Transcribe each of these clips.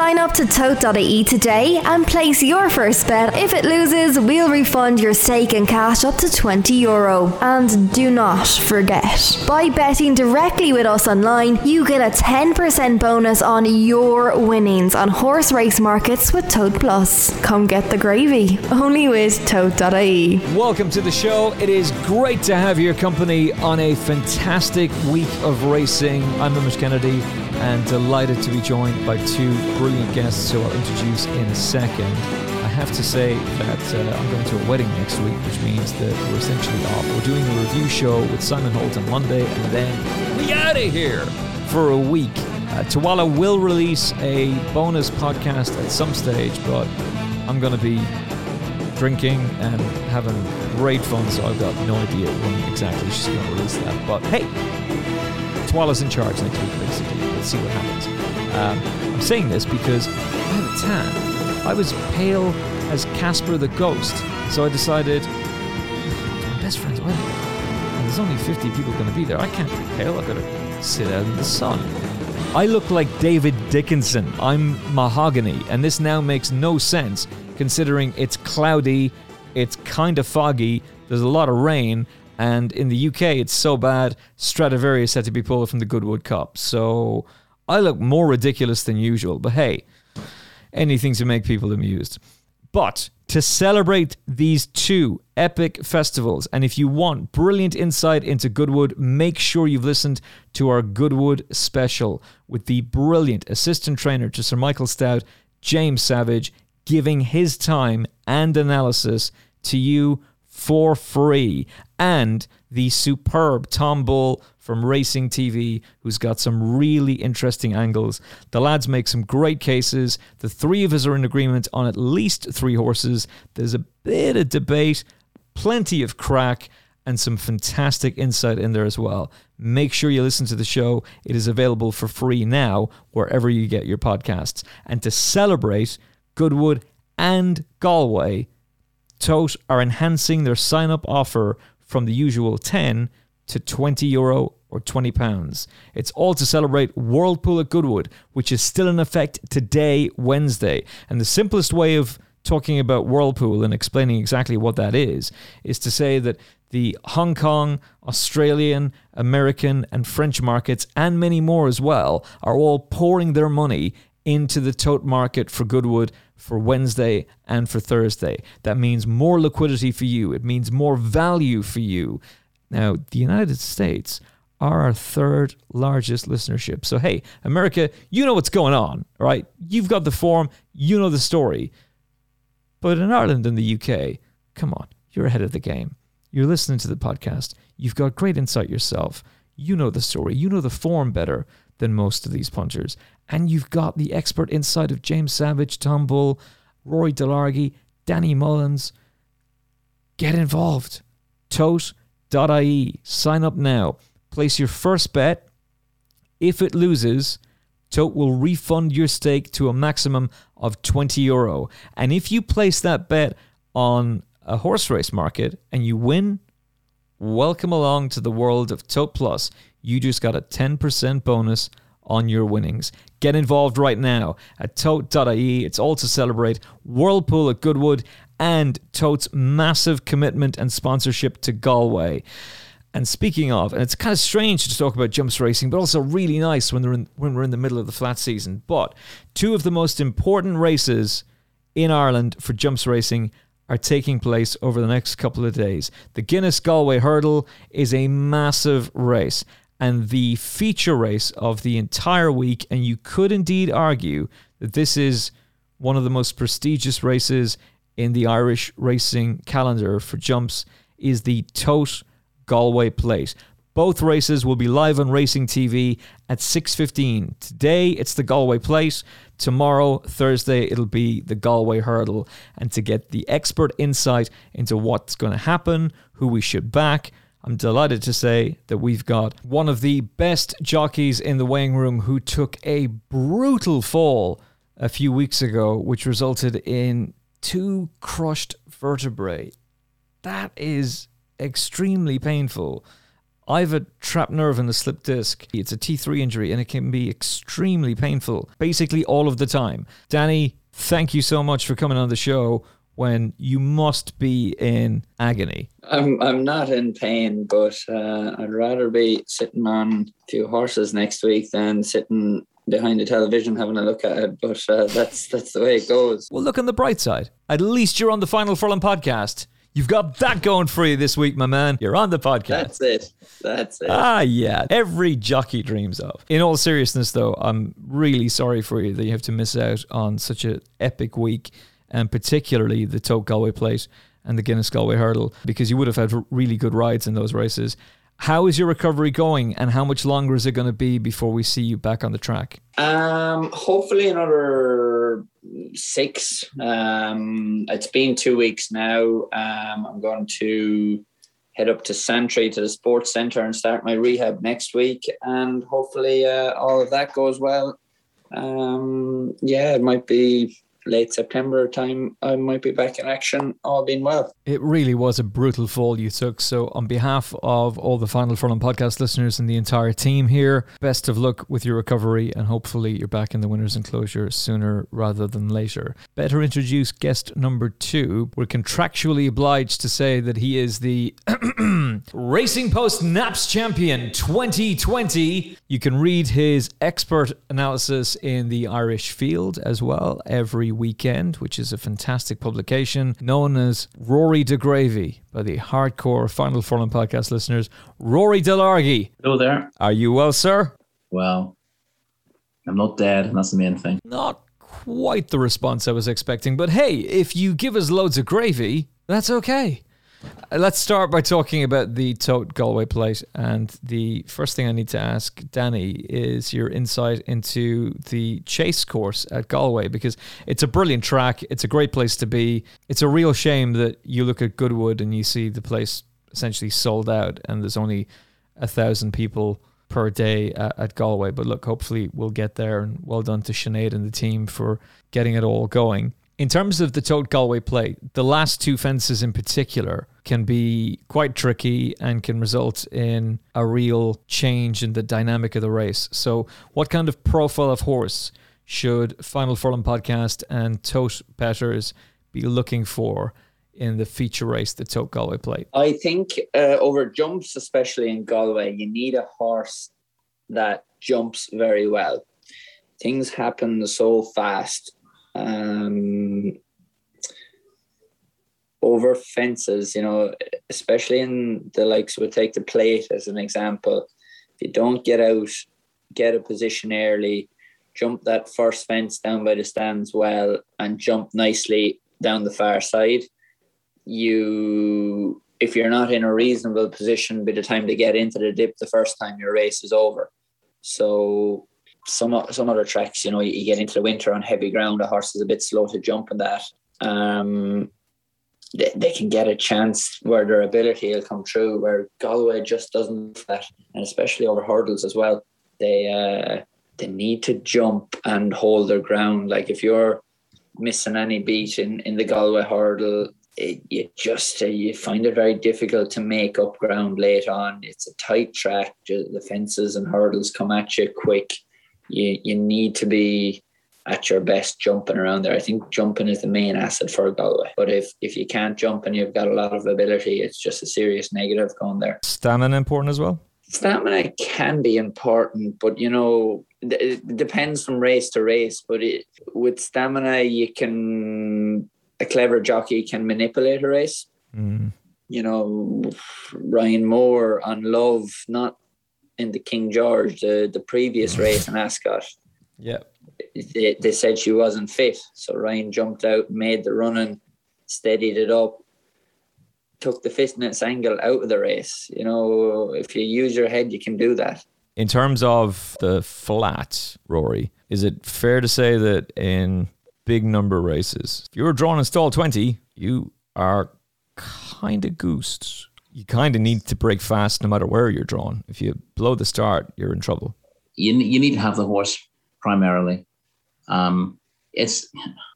Sign up to tote.ie today and place your first bet. If it loses, we'll refund your stake in cash up to 20 euro. And do not forget, by betting directly with us online, you get a 10% bonus on your winnings on horse race markets with Tote Plus. Come get the gravy, only with tote.ie. Welcome to the show. It is great to have your company on a fantastic week of racing. I'm Emmet Kennedy and delighted to be joined by two brilliant guests who I'll introduce in a second. I have to say that uh, I'm going to a wedding next week, which means that we're essentially off. We're doing a review show with Simon Holt on Monday, and then we out of here for a week. Uh, Tawala will release a bonus podcast at some stage, but I'm going to be drinking and having great fun, so I've got no idea when exactly she's going to release that. But hey, Twala's in charge next week, basically. See what happens. Um, I'm saying this because I had a tan. I was pale as Casper the Ghost, so I decided, my best friend's wedding, and there's only 50 people going to be there. I can't be pale. I've got to sit out in the sun. I look like David Dickinson. I'm mahogany, and this now makes no sense considering it's cloudy, it's kind of foggy, there's a lot of rain, and in the UK it's so bad, Stradivarius had to be pulled from the Goodwood Cup. So I look more ridiculous than usual, but hey, anything to make people amused. But to celebrate these two epic festivals, and if you want brilliant insight into Goodwood, make sure you've listened to our Goodwood special with the brilliant assistant trainer to Sir Michael Stoute, James Savage, giving his time and analysis to you for free. And the superb Tom Bull from Racing TV, who's got some really interesting angles. The lads make some great cases. The three of us are in agreement on at least three horses. There's a bit of debate, plenty of crack, and some fantastic insight in there as well. Make sure you listen to the show. It is available for free now, wherever you get your podcasts. And to celebrate Goodwood and Galway, Tote are enhancing their sign up offer from the usual 10 to 20 euro or 20 pounds. It's all to celebrate Whirlpool at Goodwood, which is still in effect today, Wednesday. And the simplest way of talking about Whirlpool and explaining exactly what that is is to say that the Hong Kong, Australian, American, and French markets, and many more as well, are all pouring their money into the tote market for Goodwood for Wednesday and for Thursday. That means more liquidity for you, it means more value for you. Now, the United States are our third largest listenership. So, hey, America, you know what's going on, right? You've got the form, you know the story. But in Ireland and the UK, come on, you're ahead of the game. You're listening to the podcast. You've got great insight yourself. You know the story. You know the form better than most of these punters. And you've got the expert insight of James Savage, Tom Bull, Rory Delargy, Danny Mullins. Get involved. Tote.ie. Sign up now. Place your first bet. If it loses, Tote will refund your stake to a maximum of 20 euro. And if you place that bet on a horse race market and you win, welcome along to the world of Tote Plus. You just got a 10% bonus on your winnings. Get involved right now at tote.ie. It's all to celebrate Whirlpool at Goodwood and Tote's massive commitment and sponsorship to Galway. And speaking of, and it's kind of strange to talk about jumps racing, but also really nice when, they're in, when we're in the middle of the flat season. But two of the most important races in Ireland for jumps racing are taking place over the next couple of days. The Guinness Galway Hurdle is a massive race and the feature race of the entire week. And you could indeed argue that this is one of the most prestigious races in the Irish racing calendar for jumps is the Tote Galway Plate. Both races will be live on Racing TV at 6:15. Today it's the Galway Plate. Tomorrow, Thursday, it'll be the Galway Hurdle. And to get the expert insight into what's going to happen, who we should back, I'm delighted to say that we've got one of the best jockeys in the weighing room who took a brutal fall a few weeks ago, which resulted in two crushed vertebrae. That is extremely painful. I have a trapped nerve in the slip disc. It's a T3 injury and it can be extremely painful, basically all of the time. Danny, thank you so much for coming on the show when you must be in agony. I'm I'm not in pain, but uh, I'd rather be sitting on two horses next week than sitting behind the television having a look at it. But uh, that's that's the way it goes. Well, look on the bright side. At least you're on the Final Furlong podcast. You've got that going for you this week, my man. You're on the podcast. That's it. That's it. Ah, yeah. Every jockey dreams of. In all seriousness, though, I'm really sorry for you that you have to miss out on such an epic week, and particularly the Tote Galway Plate and the Guinness Galway Hurdle, because you would have had really good rides in those races. How is your recovery going, and how much longer is it going to be before we see you back on the track? Um, hopefully another six. Um, it's been two weeks now. Um, I'm going to head up to Santry to the sports centre and start my rehab next week, and hopefully uh, all of that goes well. Um, yeah, it might be late September time, I might be back in action, all being well. It really was a brutal fall you took. So, on behalf of all the Final Furlong podcast listeners and the entire team here, best of luck with your recovery, and hopefully you're back in the winner's enclosure sooner rather than later. Better introduce guest number two. We're contractually obliged to say that he is the Racing Post Naps Champion 2020. You can read his expert analysis in the Irish Field as well every weekend, which is a fantastic publication known as Rory de Gravy by the hardcore Final Furlong podcast listeners. Rory Delargy. Hello there. Are you well, sir? Well, I'm not dead, that's the main thing. Not quite the response I was expecting, but hey, if you give us loads of gravy, that's okay. Let's start by talking about the Tote Galway plate. And the first thing I need to ask Danny is your insight into the chase course at Galway because it's a brilliant track. It's a great place to be. It's a real shame that you look at Goodwood and you see the place essentially sold out and there's only a thousand people per day at, at Galway. But look, hopefully we'll get there. And well done to Sinead and the team for getting it all going. In terms of the Tote Galway plate, the last two fences in particular can be quite tricky and can result in a real change in the dynamic of the race. So, what kind of profile of horse should Final Furlong podcast and Tote Betters be looking for in the feature race, the Tote Galway plate? I think uh, over jumps, especially in Galway, you need a horse that jumps very well. Things happen so fast. Um, over fences, you know, especially in the likes, we'll take the plate as an example. If you don't get out, get a position early, jump that first fence down by the stands well, and jump nicely down the far side, you if you're not in a reasonable position by the time they get into the dip the first time your race is over. So some some other tracks, you know, you, get into the winter on heavy ground, a horse is a bit slow to jump in that. Um, they, they can get a chance where their ability will come through, where Galway just doesn't that, and especially over hurdles as well. They uh, they need to jump and hold their ground. Like if you're missing any beat in, in the Galway hurdle, it, you just uh, you find it very difficult to make up ground late on. It's a tight track. The fences and hurdles come at you quick. You you need to be at your best jumping around there. I think jumping is the main asset for Galway. But if if you can't jump and you've got a lot of ability, it's just a serious negative going there. Stamina important as well? Stamina can be important, but you know, it depends from race to race. But it, with stamina, you can a clever jockey can manipulate a race. Mm. You know, Ryan Moore on Love, not in the King George, the the previous mm. race in Ascot. Yeah. They, they said she wasn't fit, so Ryan jumped out, made the running, steadied it up, took the fitness angle out of the race. You know, if you use your head, you can do that. In terms of the flat, Rory, is it fair to say that in big number races, if you're drawn in stall 20, you are kind of goosed. You kind of need to break fast no matter where you're drawn. If you blow the start, you're in trouble. You, you need to have the horse primarily. Um, it's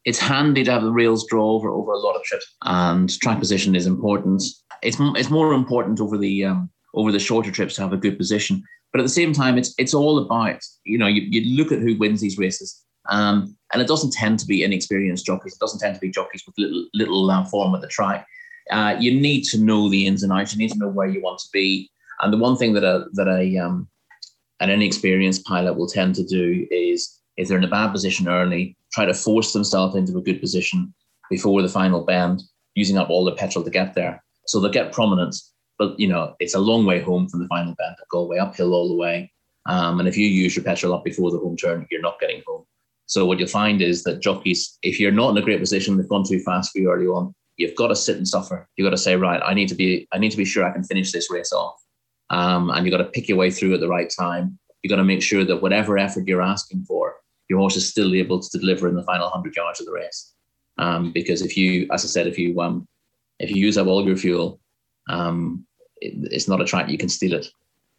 it's handy to have the reels draw over over a lot of trips, and track position is important. It's it's more important over the um, over the shorter trips to have a good position. But at the same time, it's it's all about you know you, you look at who wins these races, um, and it doesn't tend to be inexperienced jockeys. It doesn't tend to be jockeys with little little uh, form at the track. Uh, you need to know the ins and outs. You need to know where you want to be. And the one thing that a that a um, an inexperienced pilot will tend to do is if they're in a bad position early, try to force themselves into a good position before the final bend, using up all the petrol to get there. So they'll get prominence, but you know it's a long way home from the final bend to way uphill all the way. Um, and if you use your petrol up before the home turn, you're not getting home. So what you'll find is that jockeys, if you're not in a great position, they've gone too fast for you early on. You've got to sit and suffer. You've got to say, right, I need to be, I need to be sure I can finish this race off. Um, and you've got to pick your way through at the right time. You've got to make sure that whatever effort you're asking for, your horse is still able to deliver in the final hundred yards of the race. Um, because if you, as I said, if you um, if you use up all your fuel, um, it, it's not a track you can steal it.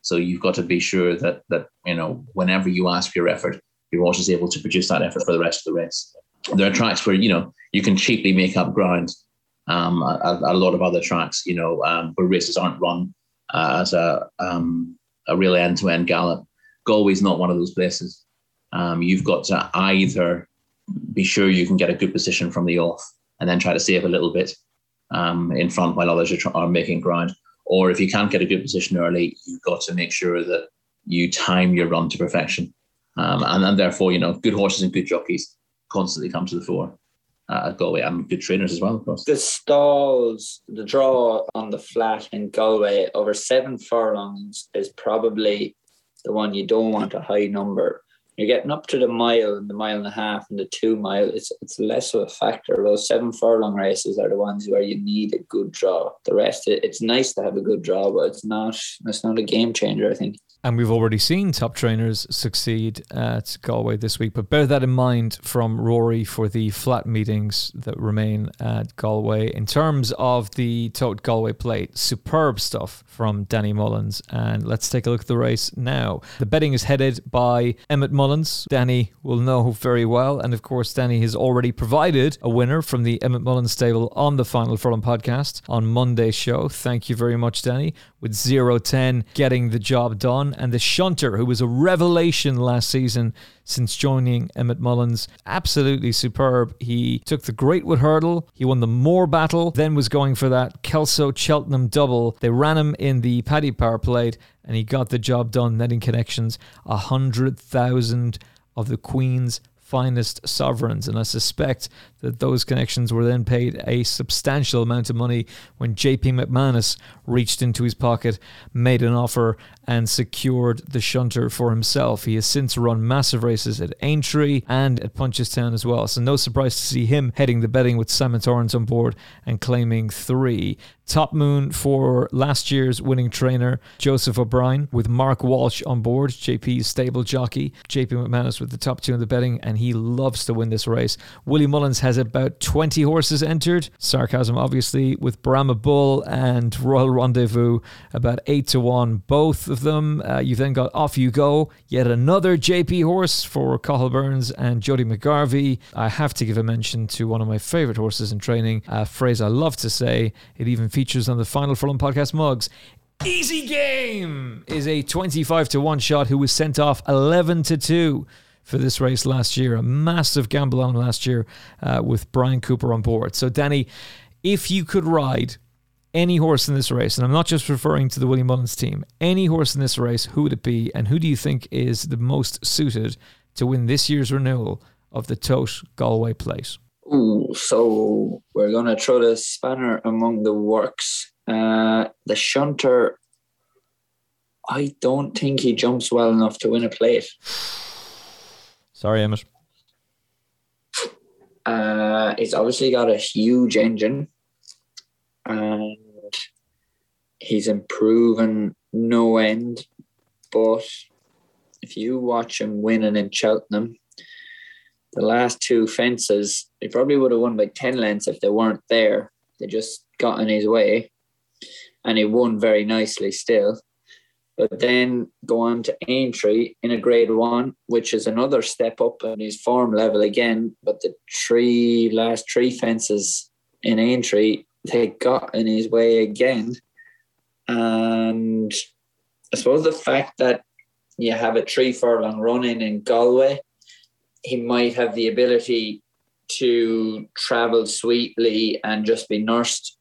So you've got to be sure that that you know whenever you ask for your effort, your horse is able to produce that effort for the rest of the race. There are tracks where you know you can cheaply make up ground. Um, a, a, lot of other tracks, you know, um, where races aren't run uh, as a um, a real end to end gallop. Galway's not one of those places. Um, you've got to either be sure you can get a good position from the off and then try to save a little bit um, in front while others are, are making ground. Or if you can't get a good position early, you've got to make sure that you time your run to perfection. Um, and then therefore, you know, good horses and good jockeys constantly come to the fore at Galway and good trainers as well, of course. The stalls, the draw on the flat in Galway over seven furlongs is probably the one you don't want a high number you're getting up to the mile and the mile and a half and the two mile, it's it's less of a factor. Those seven furlong races are the ones where you need a good draw. The rest, it's nice to have a good draw, but it's not it's not a game changer. I think. And we've already seen top trainers succeed at Galway this week. But bear that in mind from Rory for the flat meetings that remain at Galway. In terms of the Tote Galway plate, superb stuff from Danny Mullins. And let's take a look at the race now. The betting is headed by Emmet Mullins. Danny will know very well. And of course, Danny has already provided a winner from the Emmet Mullins stable on the Final Furlong podcast on Monday's show. Thank you very much, Danny with 0 10 getting the job done. And the Shunter, who was a revelation last season since joining Emmet Mullins, absolutely superb. He took the Greatwood hurdle, he won the Morebattle, then was going for that Kelso Cheltenham double. They ran him in the Paddy Power plate and he got the job done, netting connections a hundred thousand of the Queen's finest sovereigns. And I suspect that those connections were then paid a substantial amount of money when JP McManus reached into his pocket, made an offer, and secured the shunter for himself. He has since run massive races at Aintree and at Punchestown as well. So no surprise to see him heading the betting with Simon Torrance on board and claiming three. Top Moon for last year's winning trainer, Joseph O'Brien, with Mark Walsh on board, JP's stable jockey. JP McManus with the top two in the betting, and he loves to win this race. Willie Mullins has about 20 horses entered. Sarcasm, obviously, with Brahma Bull and Royal Rendezvous, about 8 to 1, both of them. Uh, you've then got Off You Go, yet another JP horse for Cathal Burns and Jody McGarvey. I have to give a mention to one of my favourite horses in training, a phrase I love to say. It even features on the Final Furlong podcast mugs. Easy game is a 25 to 1 shot who was sent off 11 to 2 for this race last year. A massive gamble on last year uh, with Bryan Cooper on board. So, Danny, if you could ride any horse in this race, and I'm not just referring to the William Mullins team, any horse in this race, who would it be? And who do you think is the most suited to win this year's renewal of the Tote Galway Plate? Ooh, so we're going to throw the spanner among the works. Uh, the shunter, I don't think he jumps well enough to win a plate. Sorry, Emmet. Uh, he's obviously got a huge engine, and he's improving no end. But if you watch him winning in Cheltenham, the last two fences, he probably would have won by 10 lengths if they weren't there. They just got in his way. And he won very nicely still. But then go on to Aintree in a grade one, which is another step up in his form level again. But the three last three fences in Aintree, they got in his way again. And I suppose the fact that you have a three furlong running in Galway, he might have the ability to travel sweetly and just be nursed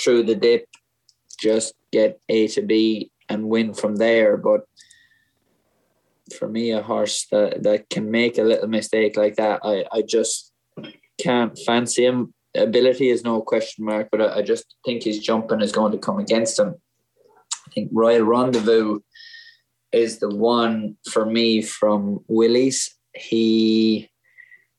through the dip, just get A to B and win from there. But for me, a horse that, that can make a little mistake like that, I, I just can't fancy him. Ability is no question mark, but I, I just think his jumping is going to come against him. I think Royal Rendezvous is the one for me from Willie's. He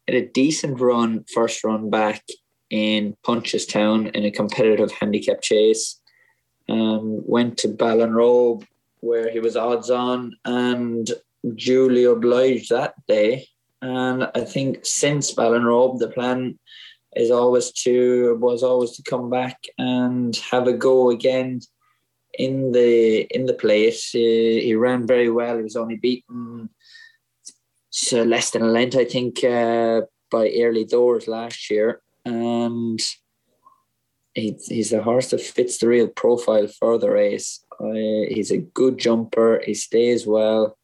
had a decent run, first run back in Punchestown in a competitive handicap chase. Um, went to Ballinrobe where he was odds on and duly obliged that day. And I think since Ballinrobe, the plan is always to was always to come back and have a go again in the in the place. He, he ran very well. He was only beaten so less than a length, I think, uh, by early doors last year. And he, he's a horse that fits the real profile for the race. Uh, he's a good jumper. He stays well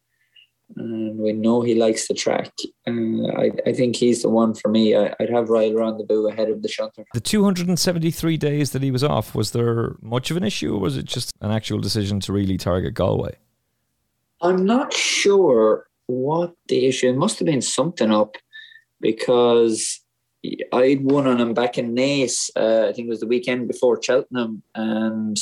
and we know he likes the track. Uh, I, I think he's the one for me. I, would have Royal Rendezvous ahead of the Shunter. The 273 days that he was off, was there much of an issue or was it just an actual decision to really target Galway? I'm not sure what the issue. It must have been something up because I'd won on him back in Naas. Uh, I think it was the weekend before Cheltenham, and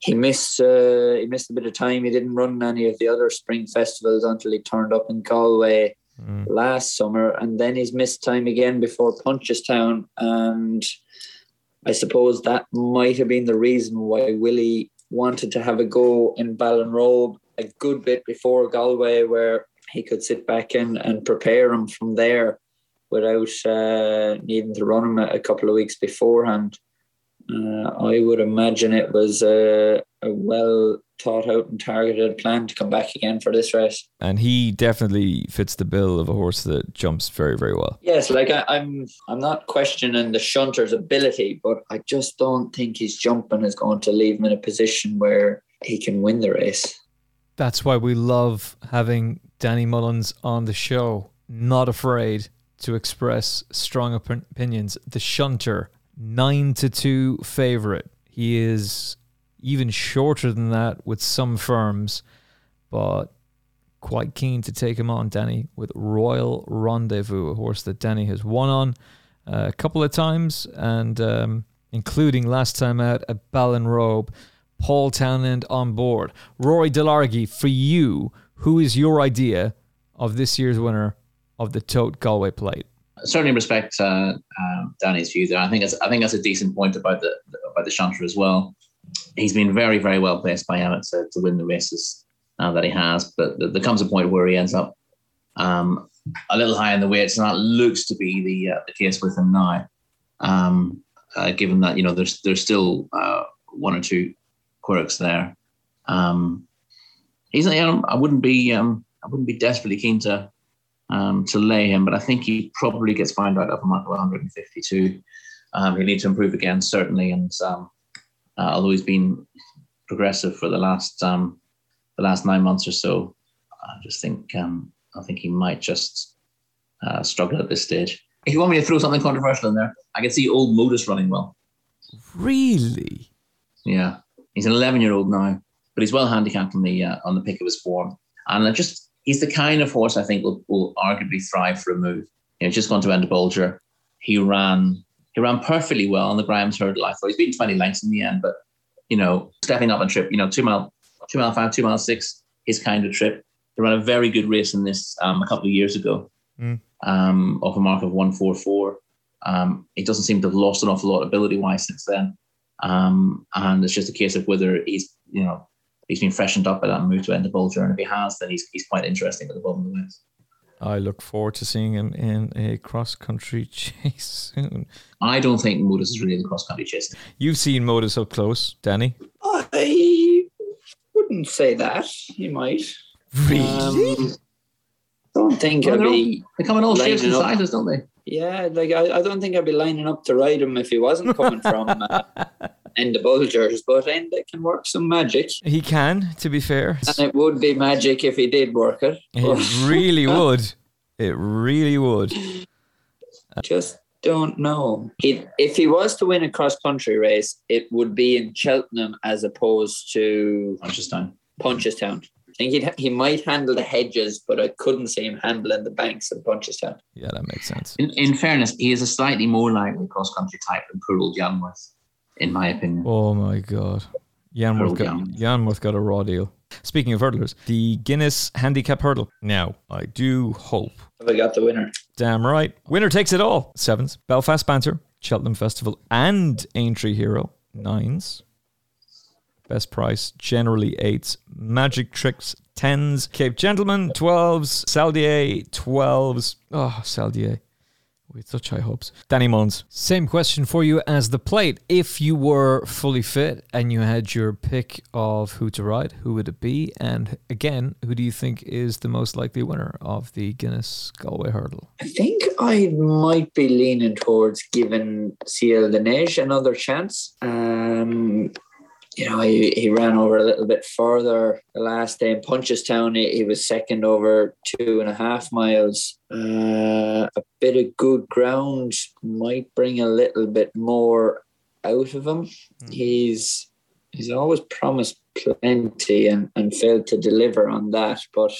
he missed uh, he missed a bit of time. He didn't run any of the other spring festivals until he turned up in Galway mm. last summer, and then he's missed time again before Punchestown. And I suppose that might have been the reason why Willie wanted to have a go in Ballinrobe a good bit before Galway, where he could sit back in and prepare him from there without uh, needing to run him a, a couple of weeks beforehand. Uh, I would imagine it was a, a, well thought out and targeted plan to come back again for this race. And he definitely fits the bill of a horse that jumps very, very well. Yes, like I, I'm, I'm not questioning the shunter's ability, but I just don't think his jumping is going to leave him in a position where he can win the race. That's why we love having Danny Mullins on the show. Not afraid to express strong opinions. The shunter nine to two favorite. He is even shorter than that with some firms, but quite keen to take him on, Danny, with Royal Rendezvous, a horse that Danny has won on uh, a couple of times, and um, including last time out at Ballinrobe. Paul Townend on board. Rory Delargy, for you, who is your idea of this year's winner of the Tote Galway Plate? Certainly respect uh, Danny's view there. I think I think that's a decent point about the about the Shunter as well. He's been very very well placed by Emmet to, to win the races uh, that he has, but there comes a point where he ends up um, a little high in the weights, and that looks to be the uh, the case with him now. Um, uh, given that you know there's there's still uh, one or two quirks there. Um, he's you know, I wouldn't be um, I wouldn't be desperately keen to um, to lay him, but I think he probably gets fined out of a of 152. Um, he'll need to improve again, certainly. And um, uh, although he's been progressive for the last um, the last nine months or so, I just think um, I think he might just uh, struggle at this stage. If you want me to throw something controversial in there, I can see old Modus running well. Really? Yeah, he's an 11 year old now, but he's well handicapped on the uh, on the pick of his form, and I just he's the kind of horse I think will, will arguably thrive for a move. You know, just gone to Enda Bolger. He ran he ran perfectly well on the Graham's hurdle. I thought he's beaten 20 lengths in the end, but you know, stepping up and trip, you know, two mile, two mile five, two mile six, his kind of trip. He ran a very good race in this um, a couple of years ago, mm. um, off a mark of 144. Um, he doesn't seem to have lost an awful lot ability wise since then. Um, and it's just a case of whether he's, you know, he's been freshened up by that move to Enda Bolger. And if he has, then he's, he's quite interesting at the bottom of the list. I look forward to seeing him in a cross country chase soon. I don't think Modus is really the cross country chase. You've seen Modus up close, Danny. I wouldn't say that. He might. Really? Um, don't think I'd be. They come in all shapes and sizes, don't they? Yeah, like I, I don't think I'd be lining up to ride him if he wasn't coming from uh, and the Bulgers, but Enda can work some magic. He can, to be fair. And it would be magic if he did work it. It really would. It really would. Just don't know. He, if he was to win a cross country race, it would be in Cheltenham as opposed to Punchestown. Punchestown. I think he'd, he might handle the hedges, but I couldn't see him handling the banks of Punchestown. Yeah, that makes sense. In, in fairness, he is a slightly more likely cross country type than Purl Janworth, in my opinion. Oh my god. Janworth got, Jan. Janworth got a raw deal. Speaking of hurdlers, the Guinness Handicap Hurdle. Now, I do hope. Have I got the winner? Damn right. Winner takes it all. Sevens. Belfast Banter, Cheltenham Festival, and Aintree Hero. Nines. Best price, generally eights. Magic Tricks, tens. Cape Gentleman, twelves. Saldier, twelves. Oh, Saldier. With such high hopes. Danny Mullins. Same question for you as the plate. If you were fully fit and you had your pick of who to ride, who would it be? And again, who do you think is the most likely winner of the Guinness Galway Hurdle? I think I might be leaning towards giving Ciel De Neige another chance. Um, you know, he, he ran over a little bit further the last day in Punchestown. He, he was second over two and a half miles. Uh, a bit of good ground might bring a little bit more out of him. He's he's always promised plenty and, and failed to deliver on that, but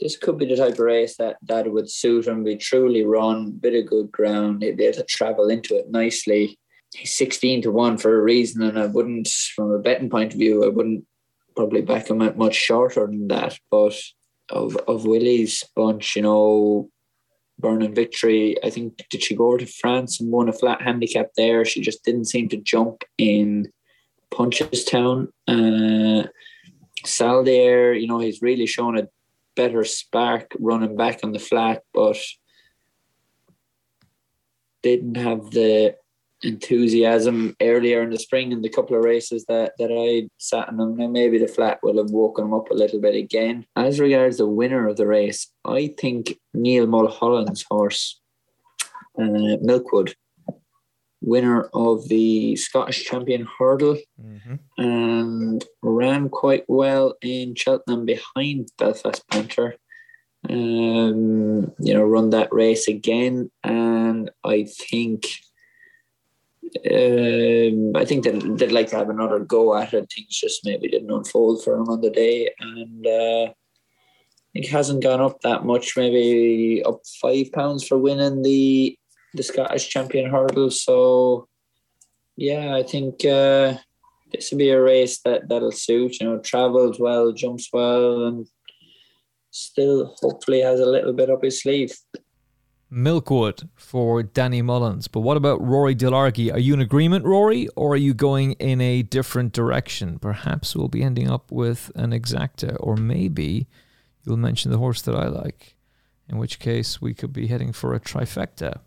this could be the type of race that, that would suit him, be truly run, bit of good ground, he'd be able to travel into it nicely. He's 16 to 1 for a reason, and I wouldn't, from a betting point of view, I wouldn't probably back him at much shorter than that. But of, of Willie's bunch, you know, Burning Victory, I think, did she go to France and won a flat handicap there? She just didn't seem to jump in Punchestown. Uh, Saldier, you know, he's really shown a better spark running back on the flat, but didn't have the enthusiasm earlier in the spring in the couple of races that, that I sat in them. Now maybe the flat will have woken him up a little bit again. As regards the winner of the race, I think Neil Mulholland's horse, uh, Milkwood, winner of the Scottish Champion Hurdle and ran quite well in Cheltenham behind Belfast Banter. Um, you know, run that race again, and I think, um, I think that they'd like to have another go at it. Things just maybe didn't unfold for him on the day, and uh, I think hasn't gone up that much. Maybe up five pounds for winning the the Scottish Champion Hurdle. So, yeah, I think. Uh, this will be a race that that'll suit. You know, travels well, jumps well, and still hopefully has a little bit up his sleeve. Milkwood for Danny Mullins. But what about Rory Delargy? Are you in agreement, Rory, or are you going in a different direction? Perhaps we'll be ending up with an exacta, or maybe you'll mention the horse that I like, in which case we could be heading for a trifecta.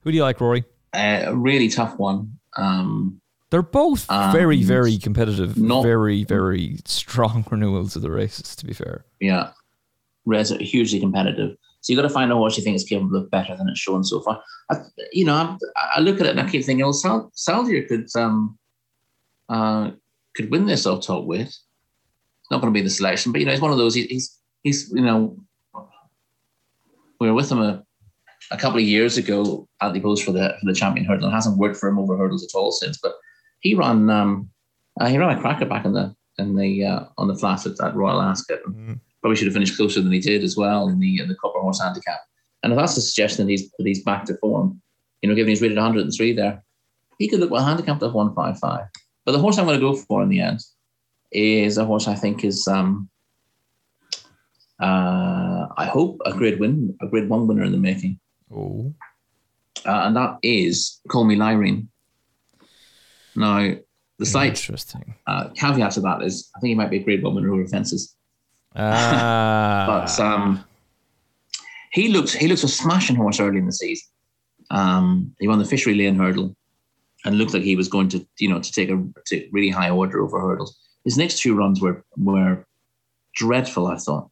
Who do you like, Rory? Uh, a really tough one. Um, They're both very, Um, very competitive, not- very, very strong renewals of the races, to be fair. yeah, Res are hugely competitive. So you've got to find a horse you think is capable of better than it's shown so far. I, you know, I, I look at it and I keep thinking, well, Sal, Saldier could um, uh, could win this off top weight. It's not going to be the selection, but you know, he's one of those. He, he's he's you know, we were with him a, a couple of years ago at the post for the for the champion hurdle. It hasn't worked for him over hurdles at all since. But he ran um, uh, he ran a cracker back in the in the uh, on the flat at, at Royal Ascot. And Probably should have finished closer than he did as well in the in the Copper Horse Handicap. And if that's a suggestion that he's that he's back to form, you know, given he's rated 103 there, he could look well handicapped at 155. But the horse I'm going to go for in the end is a horse I think is um uh I hope a grade win, a grade one winner in the making. Oh. Uh, and that is Call Me Lyreen. Now, the slight Interesting. uh, caveat to that is I think he might be a grade one winner over fences. Ah. But um, he looks he looks a smashing horse early in the season. Um, he won the Fishery Lane hurdle and looked like he was going to you know to take a to really high order over hurdles. His next two runs were were dreadful, I thought,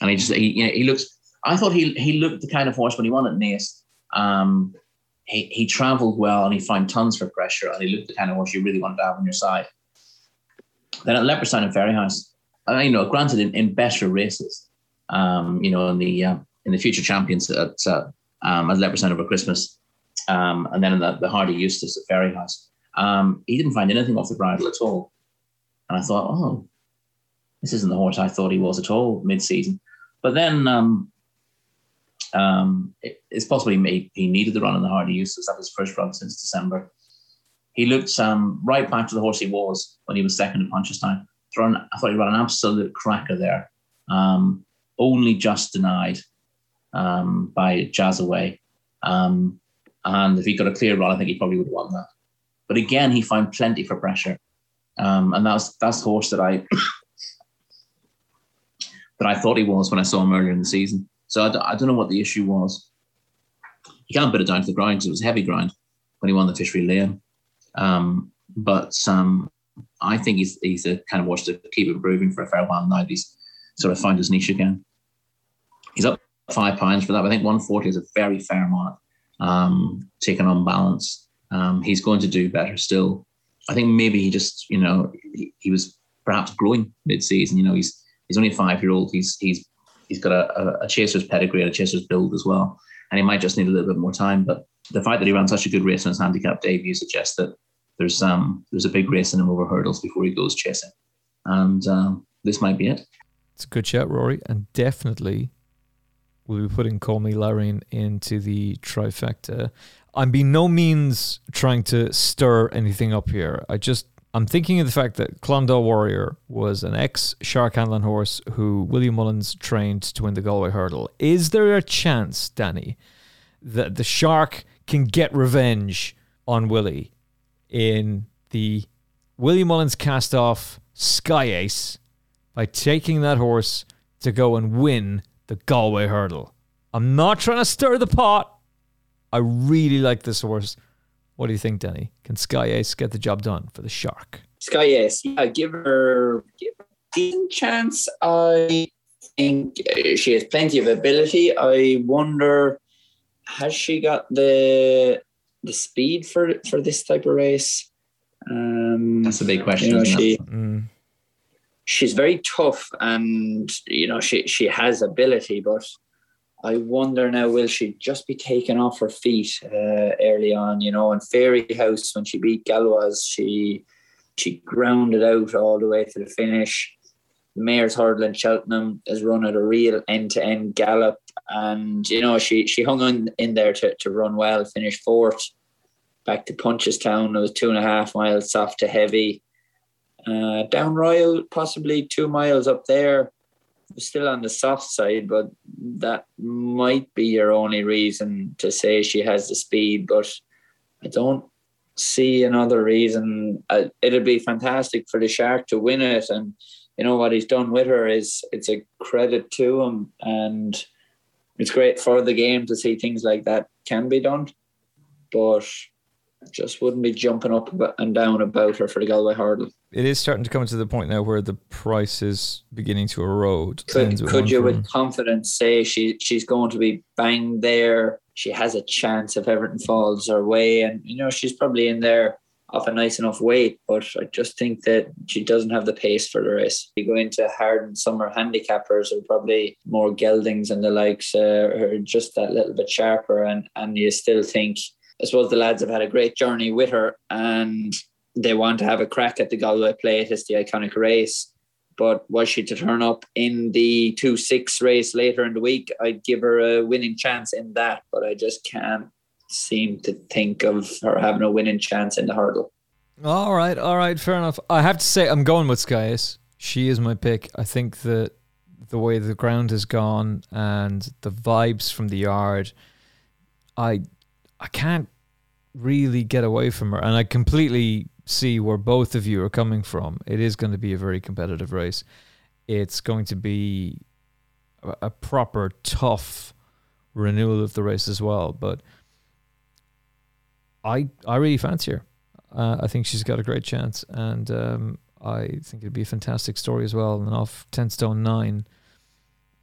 and he just he you know, he looks. I thought he he looked the kind of horse when he won at Naas. Um, he, he travelled well and he found tons for pressure and he looked the kind of horse you really wanted to have on your side. Then at Leopardstown and Fairyhouse, uh, you know, granted in, in better races, um, you know, in the uh, in the future champions at uh, um, at Leopardstown over Christmas, um, and then in the, the Hardy Eustace at Fairyhouse, um, he didn't find anything off the bridle at all. And I thought, oh, this isn't the horse I thought he was at all mid-season. But then um, um, it, it's possible he, he needed the run in the Hardy Eustace. That was his first run since December. He looked um, right back to the horse he was when he was second at Punchestown. Thrown, I thought he ran an absolute cracker there. Um, only just denied um, by Jazzaway. Um, and if he got a clear run, I think he probably would have won that. But again, he found plenty for pressure. Um, and that's that's the horse that I that I thought he was when I saw him earlier in the season. So I d- I don't know what the issue was. He can't put it down to the ground because it was heavy ground when he won the Fishery Lane. Um, but um, I think he's he's a kind of horse to keep improving for a fair while now. He's sort of found his niche again. He's up five pounds for that. I think 140 is a very fair mark, um, taken on balance. Um, he's going to do better still. I think maybe he just, you know, he, he was perhaps growing mid-season. You know, he's he's only a five-year-old. He's he's he's got a, a, chaser's pedigree and a chaser's build as well, and he might just need a little bit more time. But the fact that he ran such a good race in his handicap debut suggests that there's um there's a big race in him over hurdles before he goes chasing, and um, this might be it. It's a good shout, Rory, and definitely we'll be putting Call Me Lyreen into the trifecta. I'm by no means trying to stir anything up here. I just I'm thinking of the fact that Clondaw Warrior was an ex Shark Hanlon horse who William Mullins trained to win the Galway Hurdle. Is there a chance, Danny, that the Shark can get revenge on Willie in the William Mullins cast off Sky Ace by taking that horse to go and win the Galway Hurdle? I'm not trying to stir the pot. I really like this horse. What do you think, Denny? Can Sky Ace get the job done for the Shark? Sky Ace, yeah, give her, give her a decent chance. I think she has plenty of ability. I wonder, has she got the the speed for for this type of race? Um, That's a big question. You know, she, mm. She's very tough, and you know she she has ability, but I wonder now, will she just be taken off her feet uh, early on? You know, in Fairy House when she beat Galois, she she grounded out all the way to the finish. The Mares' Hurdle in Cheltenham has run at a real end to end gallop, and you know she she hung on in there to, to run well, finish fourth. Back to Punchestown, it was two and a half miles soft to heavy. Uh, down Royal, possibly two miles up there still on the soft side, but that might be your only reason to say she has the speed. But I don't see another reason. Uh, it'd be fantastic for the Shark to win it, and you know what he's done with her is it's a credit to him, and it's great for the game to see things like that can be done. But just wouldn't be jumping up and down about her for the Galway hurdle. It is starting to come to the point now where the price is beginning to erode. Could, could you, from... with confidence, say she she's going to be bang there? She has a chance if everything falls her way, and you know she's probably in there off a nice enough weight. But I just think that she doesn't have the pace for the race. You go into hard and summer handicappers or probably more geldings and the likes, uh, are just that little bit sharper, and and you still think I suppose the lads have had a great journey with her and they want to have a crack at the Galway plate. It's the iconic race. But was she to turn up in the 2 6 race later in the week, I'd give her a winning chance in that. But I just can't seem to think of her having a winning chance in the hurdle. All right, all right, fair enough. I have to say, I'm going with Sky Ace. She is my pick. I think that the way the ground has gone and the vibes from the yard, I I can't really get away from her. And I completely see where both of you are coming from. It is going to be a very competitive race. It's going to be a proper tough renewal of the race as well. But I I really fancy her. Uh, I think she's got a great chance, and um, I think it'd be a fantastic story as well. And off ten stone nine,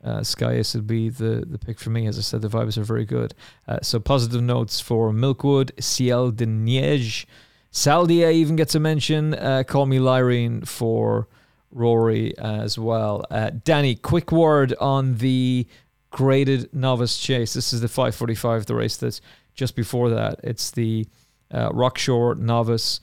uh, would be the, the pick for me. As I said, the vibes are very good. Uh, so positive notes for Milkwood, Ciel de Neige, Saldier even gets a mention. Uh, Call Me Lyreen for Rory as well. Uh, Danny, quick word on the graded novice chase. This is the 545, the race that's just before that. It's the uh, Rockshore novice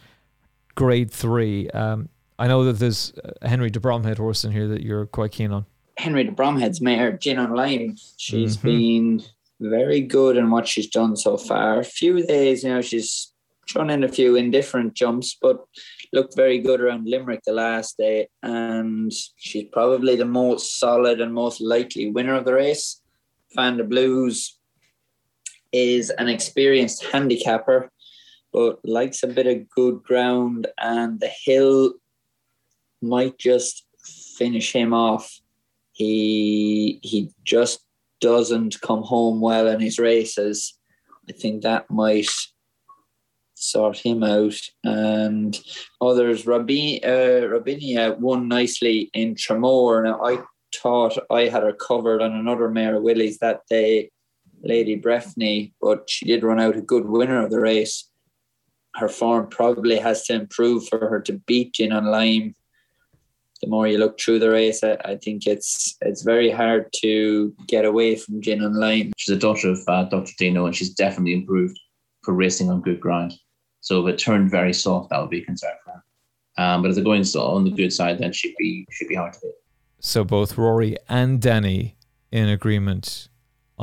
grade three. Um, I know that there's a Henry de Bromhead horse in here that you're quite keen on. Henry de Bromhead's mare, Gin on Lime. She's mm-hmm. been very good in what she's done so far. A few days, you know, she's thrown in a few indifferent jumps, but looked very good around Limerick the last day. And she's probably the most solid and most likely winner of the race. Fan the Blues is an experienced handicapper, but likes a bit of good ground, and the hill might just finish him off. He he just doesn't come home well in his races. I think that might sort him out. And others, uh, Rabinia won nicely in Tramore. Now, I thought I had her covered on another mare Willie's that day, Lady Breffney, but she did run out a good winner of the race. Her form probably has to improve for her to beat Gin on Lime. The more you look through the race, I, I think it's it's very hard to get away from Gin on Lime. She's a daughter of uh, Dr. Dino, and she's definitely improved for racing on good ground. So if it turned very soft, that would be a concern for her. Um, but if they're going on the good side, then she'd be should be hard to beat. So both Rory and Danny in agreement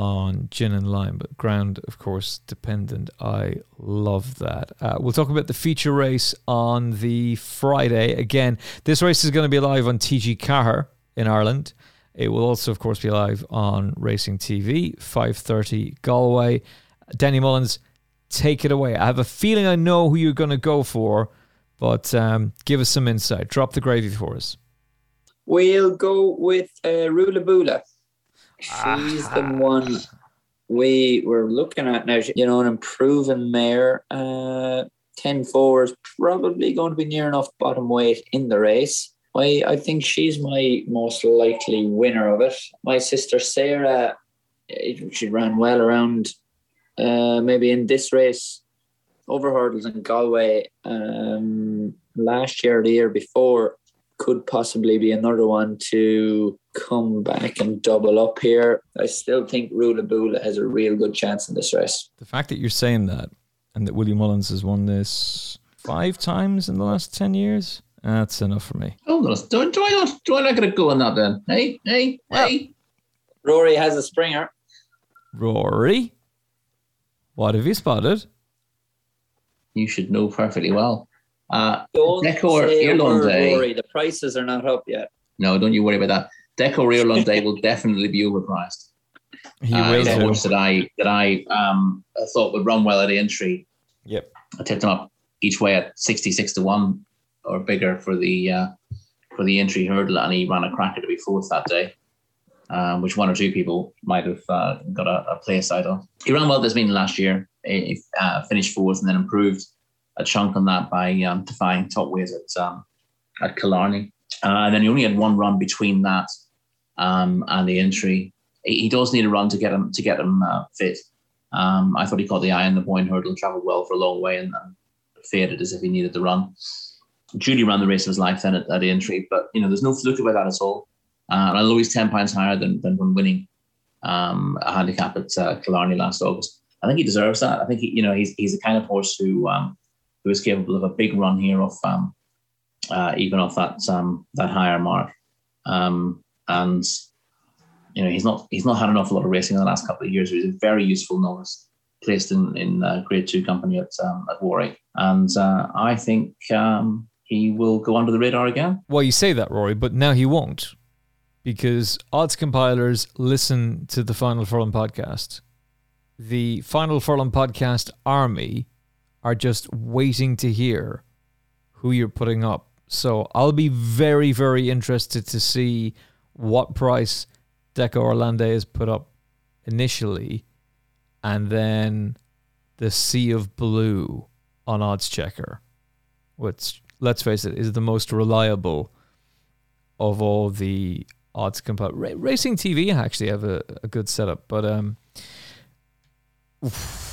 on Gin on Lime, but ground, of course, dependent. I love that. Uh, we'll talk about the feature race on the Friday. Again, this race is going to be live on TG Ceathair in Ireland. It will also, of course, be live on Racing TV, 5.30 Galway. Danny Mullins, take it away. I have a feeling I know who you're going to go for, but um, give us some insight. Drop the gravy for us. We'll go with uh, Rula Bula. She's ah. the one we were looking at now. You know, an improving mare. Uh, 10 4 is probably going to be near enough bottom weight in the race. I, I think she's my most likely winner of it. My sister Sarah, she ran well around uh, maybe in this race over hurdles in Galway um, last year, the year before, could possibly be another one to come back and double up here. I still think Rula Bula has a real good chance in this race. The fact that you're saying that and that William Mullins has won this five times in the last 10 years, that's enough for me. Oh, do, do I not do I not get a go on that then? Hey, hey, well, hey. Rory has a springer. Rory? What have you spotted? You should know perfectly well. Uh, don't Decor Irlande. The prices are not up yet. No, don't you worry about that. Deco Day will definitely be overpriced. He uh, will. A horse that I that I um thought would run well at the entry. Yep. I tipped him up each way at sixty six to one or bigger for the uh, for the entry hurdle, and he ran a cracker to be fourth that day um, which one or two people might have uh, got a, a play side on. He ran well this meeting last year. He uh, finished fourth and then improved a chunk on that by um, defying top weight at um, at Killarney. Uh, and then he only had one run between that um, and the entry. He, he, does need a run to get him to get him uh, fit. Um, I thought he caught the eye on the Boyne hurdle, and travelled well for a long way, and, and faded as if he needed the run. Judy ran the race of his life then at, at the entry, but you know there's no fluke about that at all. Uh, although he's 10 pounds higher than, than when winning um, a handicap at uh, Killarney last August. I think he deserves that. I think he, you know he's he's the kind of horse who um, who is capable of a big run here off um, uh, even off that um, that higher mark. Um, and you know he's not he's not had an awful lot of racing in the last couple of years. He's a very useful novice, placed in in uh, Grade Two company at um, at Warwick, and uh, I think um, he will go under the radar again. Well, you say that, Rory, but now he won't because odds compilers listen to the Final Furlong podcast. The Final Furlong podcast army are just waiting to hear who you're putting up. So I'll be very, very interested to see what price Deco has put up initially, and then the Sea of Blue on Oddschecker, which, let's face it, is the most reliable of all the odds compile. Ra- Racing TV actually have a, a good setup, but um, oof,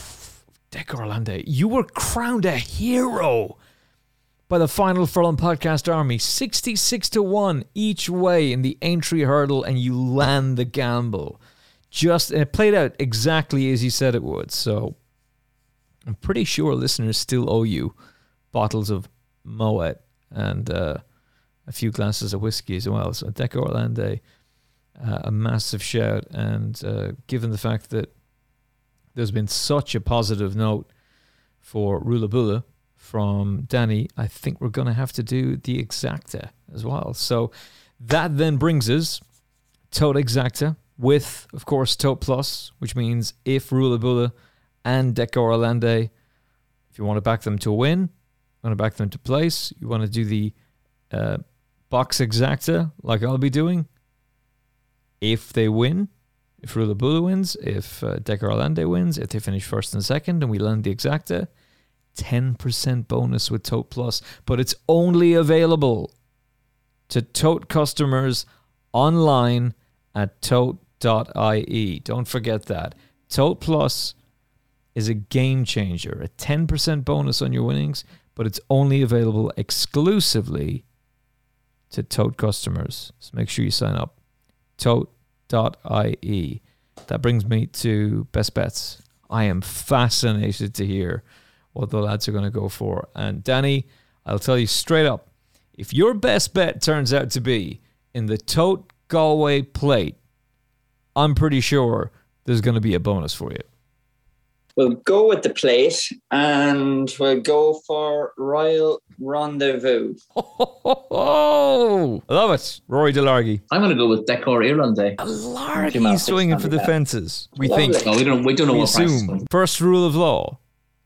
Decor Irlande, you were crowned a hero by the final furlong podcast army, sixty-six to one each way in the entry hurdle, and you land the gamble. Just and it played out exactly as you said it would. So I'm pretty sure listeners still owe you bottles of Moet and uh, a few glasses of whiskey as well. So Decor Irlande, uh, a massive shout. And uh, given the fact that there's been such a positive note for Rulabula from Danny, I think we're going to have to do the Exacta as well. So that then brings us Tote Exacta with, of course, Tote Plus, which means if Rulabula and Decor Irlande, if you want to back them to win, want to back them to place, you want to do the uh, box exacta like I'll be doing. If they win, if Rulabula wins, if uh, Decor Irlande wins, if they finish first and second and we land the exacta, 10% bonus with Tote Plus, but it's only available to Tote customers online at tote.ie. Don't forget that. Tote Plus is a game changer, a 10% bonus on your winnings, but it's only available exclusively to Tote customers. So make sure you sign up. Tote.ie. That brings me to best bets. I am fascinated to hear what the lads are going to go for. And Danny, I'll tell you straight up if your best bet turns out to be in the Tote Galway plate, I'm pretty sure there's going to be a bonus for you. We'll go with the plate and we'll go for Royal Rendezvous. Oh, I love it. Rory Delargy. I'm going to go with Decor Irlande. Delargy he's swinging for the fences. We Lovely. think, No, we don't. We don't know we what assume. going First rule of law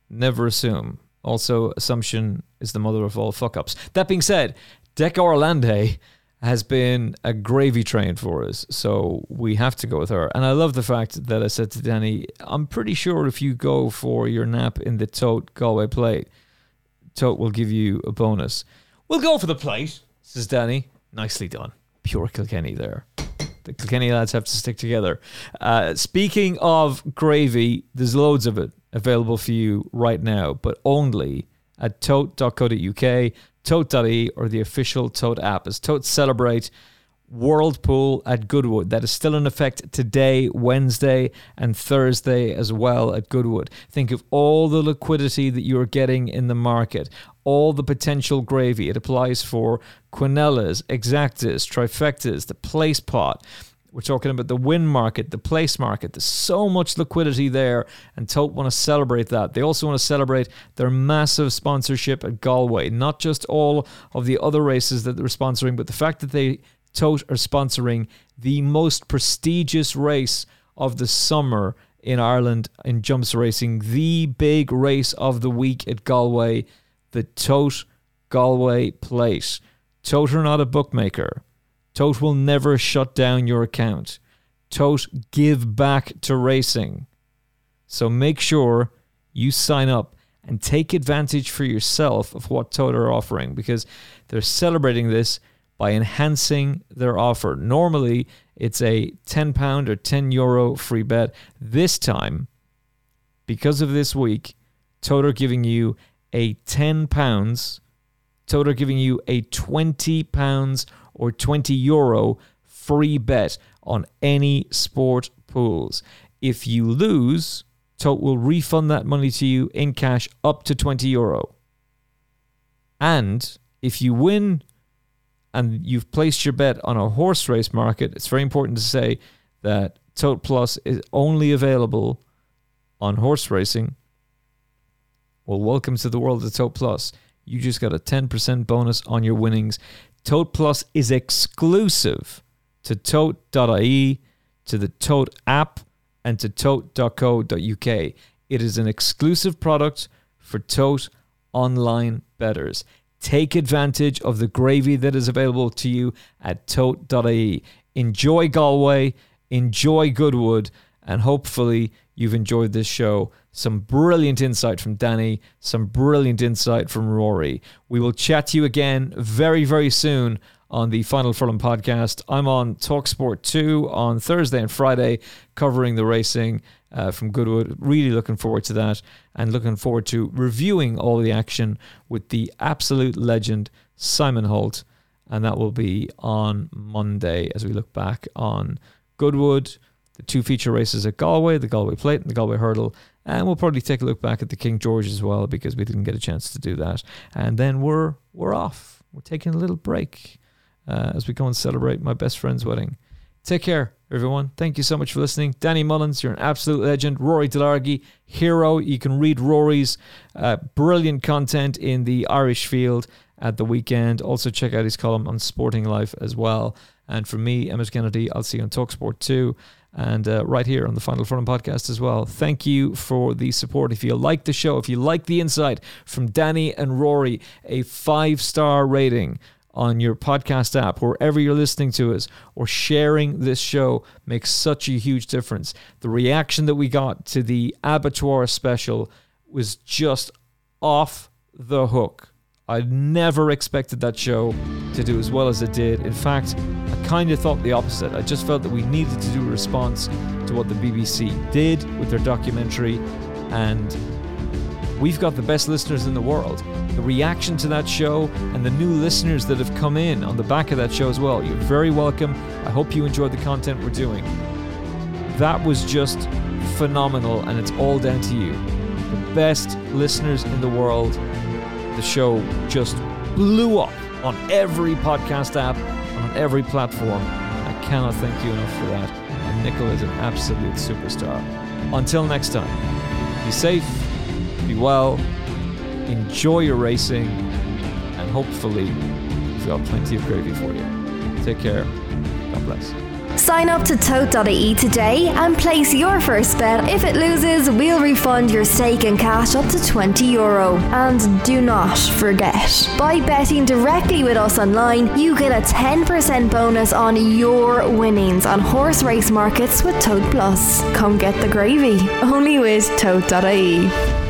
never assume. Also, assumption is the mother of all fuck ups. That being said, Decor Irlande has been a gravy train for us, so we have to go with her. And I love the fact that I said to Danny, I'm pretty sure if you go for your nap in the Tote Galway plate, Tote will give you a bonus. We'll go for the plate, says Danny. Nicely done. Pure Kilkenny there. The Kilkenny lads have to stick together. Uh, speaking of gravy, there's loads of it available for you right now, but only at tote.co.uk, tote.ie, or the official Tote app. As Tote celebrate World Pool at Goodwood. That is still in effect today, Wednesday, and Thursday as well at Goodwood. Think of all the liquidity that you're getting in the market, all the potential gravy. It applies for quinellas, exactas, trifectas, the place pot. We're talking about the win market, the place market. There's so much liquidity there, and Tote want to celebrate that. They also want to celebrate their massive sponsorship at Galway, not just all of the other races that they're sponsoring, but the fact that they Tote are sponsoring the most prestigious race of the summer in Ireland in jumps racing, the big race of the week at Galway, the Tote Galway Plate. Tote are not a bookmaker. Tote will never shut down your account. Tote give back to racing. So make sure you sign up and take advantage for yourself of what Tote are offering because they're celebrating this by enhancing their offer. Normally, it's a £10 or 10 euro free bet. This time, because of this week, Tote are giving you a £10, Tote are giving you a £20 or 20 euro free bet on any sport pools. If you lose, Tote will refund that money to you in cash up to 20 euro. And if you win and you've placed your bet on a horse race market, it's very important to say that Tote Plus is only available on horse racing. Well, welcome to the world of Tote Plus. You just got a 10% bonus on your winnings. Tote Plus is exclusive to tote.ie, to the Tote app, and to tote.co.uk. It is an exclusive product for Tote online betters. Take advantage of the gravy that is available to you at tote.ie. Enjoy Galway, enjoy Goodwood, and hopefully you've enjoyed this show. Some brilliant insight from Danny, some brilliant insight from Rory. We will chat to you again very, very soon on the Final Furlong podcast. I'm on Talksport 2 on Thursday and Friday, covering the racing uh, from Goodwood. Really looking forward to that and looking forward to reviewing all the action with the absolute legend, Simon Holt. And that will be on Monday as we look back on Goodwood, two feature races at Galway, the Galway Plate and the Galway Hurdle. And we'll probably take a look back at the King George as well because we didn't get a chance to do that. And then we're we're off. We're taking a little break uh, as we go and celebrate my best friend's wedding. Take care, everyone. Thank you so much for listening. Danny Mullins, you're an absolute legend. Rory Delargy, hero. You can read Rory's uh, brilliant content in the Irish field at the weekend. Also, check out his column on Sporting Life as well. And for me, Emmet Kennedy, I'll see you on Talksport 2 and uh, right here on the Final Furlong podcast as well. Thank you for the support. If you like the show, if you like the insight from Danny and Rory, a five star rating on your podcast app, wherever you're listening to us, or sharing this show makes such a huge difference. The reaction that we got to the Abattoir special was just off the hook. I never expected that show to do as well as it did. In fact, I kind of thought the opposite. I just felt that we needed to do a response to what the BBC did with their documentary, and we've got the best listeners in the world. The reaction to that show and the new listeners that have come in on the back of that show as well. You're very welcome. I hope you enjoyed the content we're doing. That was just phenomenal, and it's all down to you. The best listeners in the world the show just blew up on every podcast app, on every platform. I cannot thank you enough for that. And Nickel is an absolute superstar. Until next time, be safe, be well, enjoy your racing, and hopefully, we've got plenty of gravy for you. Take care. God bless. Sign up to tote.ie today and place your first bet. If it loses, we'll refund your stake in cash up to 20 euro. And do not forget, by betting directly with us online, you get a 10% bonus on your winnings on horse race markets with Tote Plus. Come get the gravy, only with tote.ie.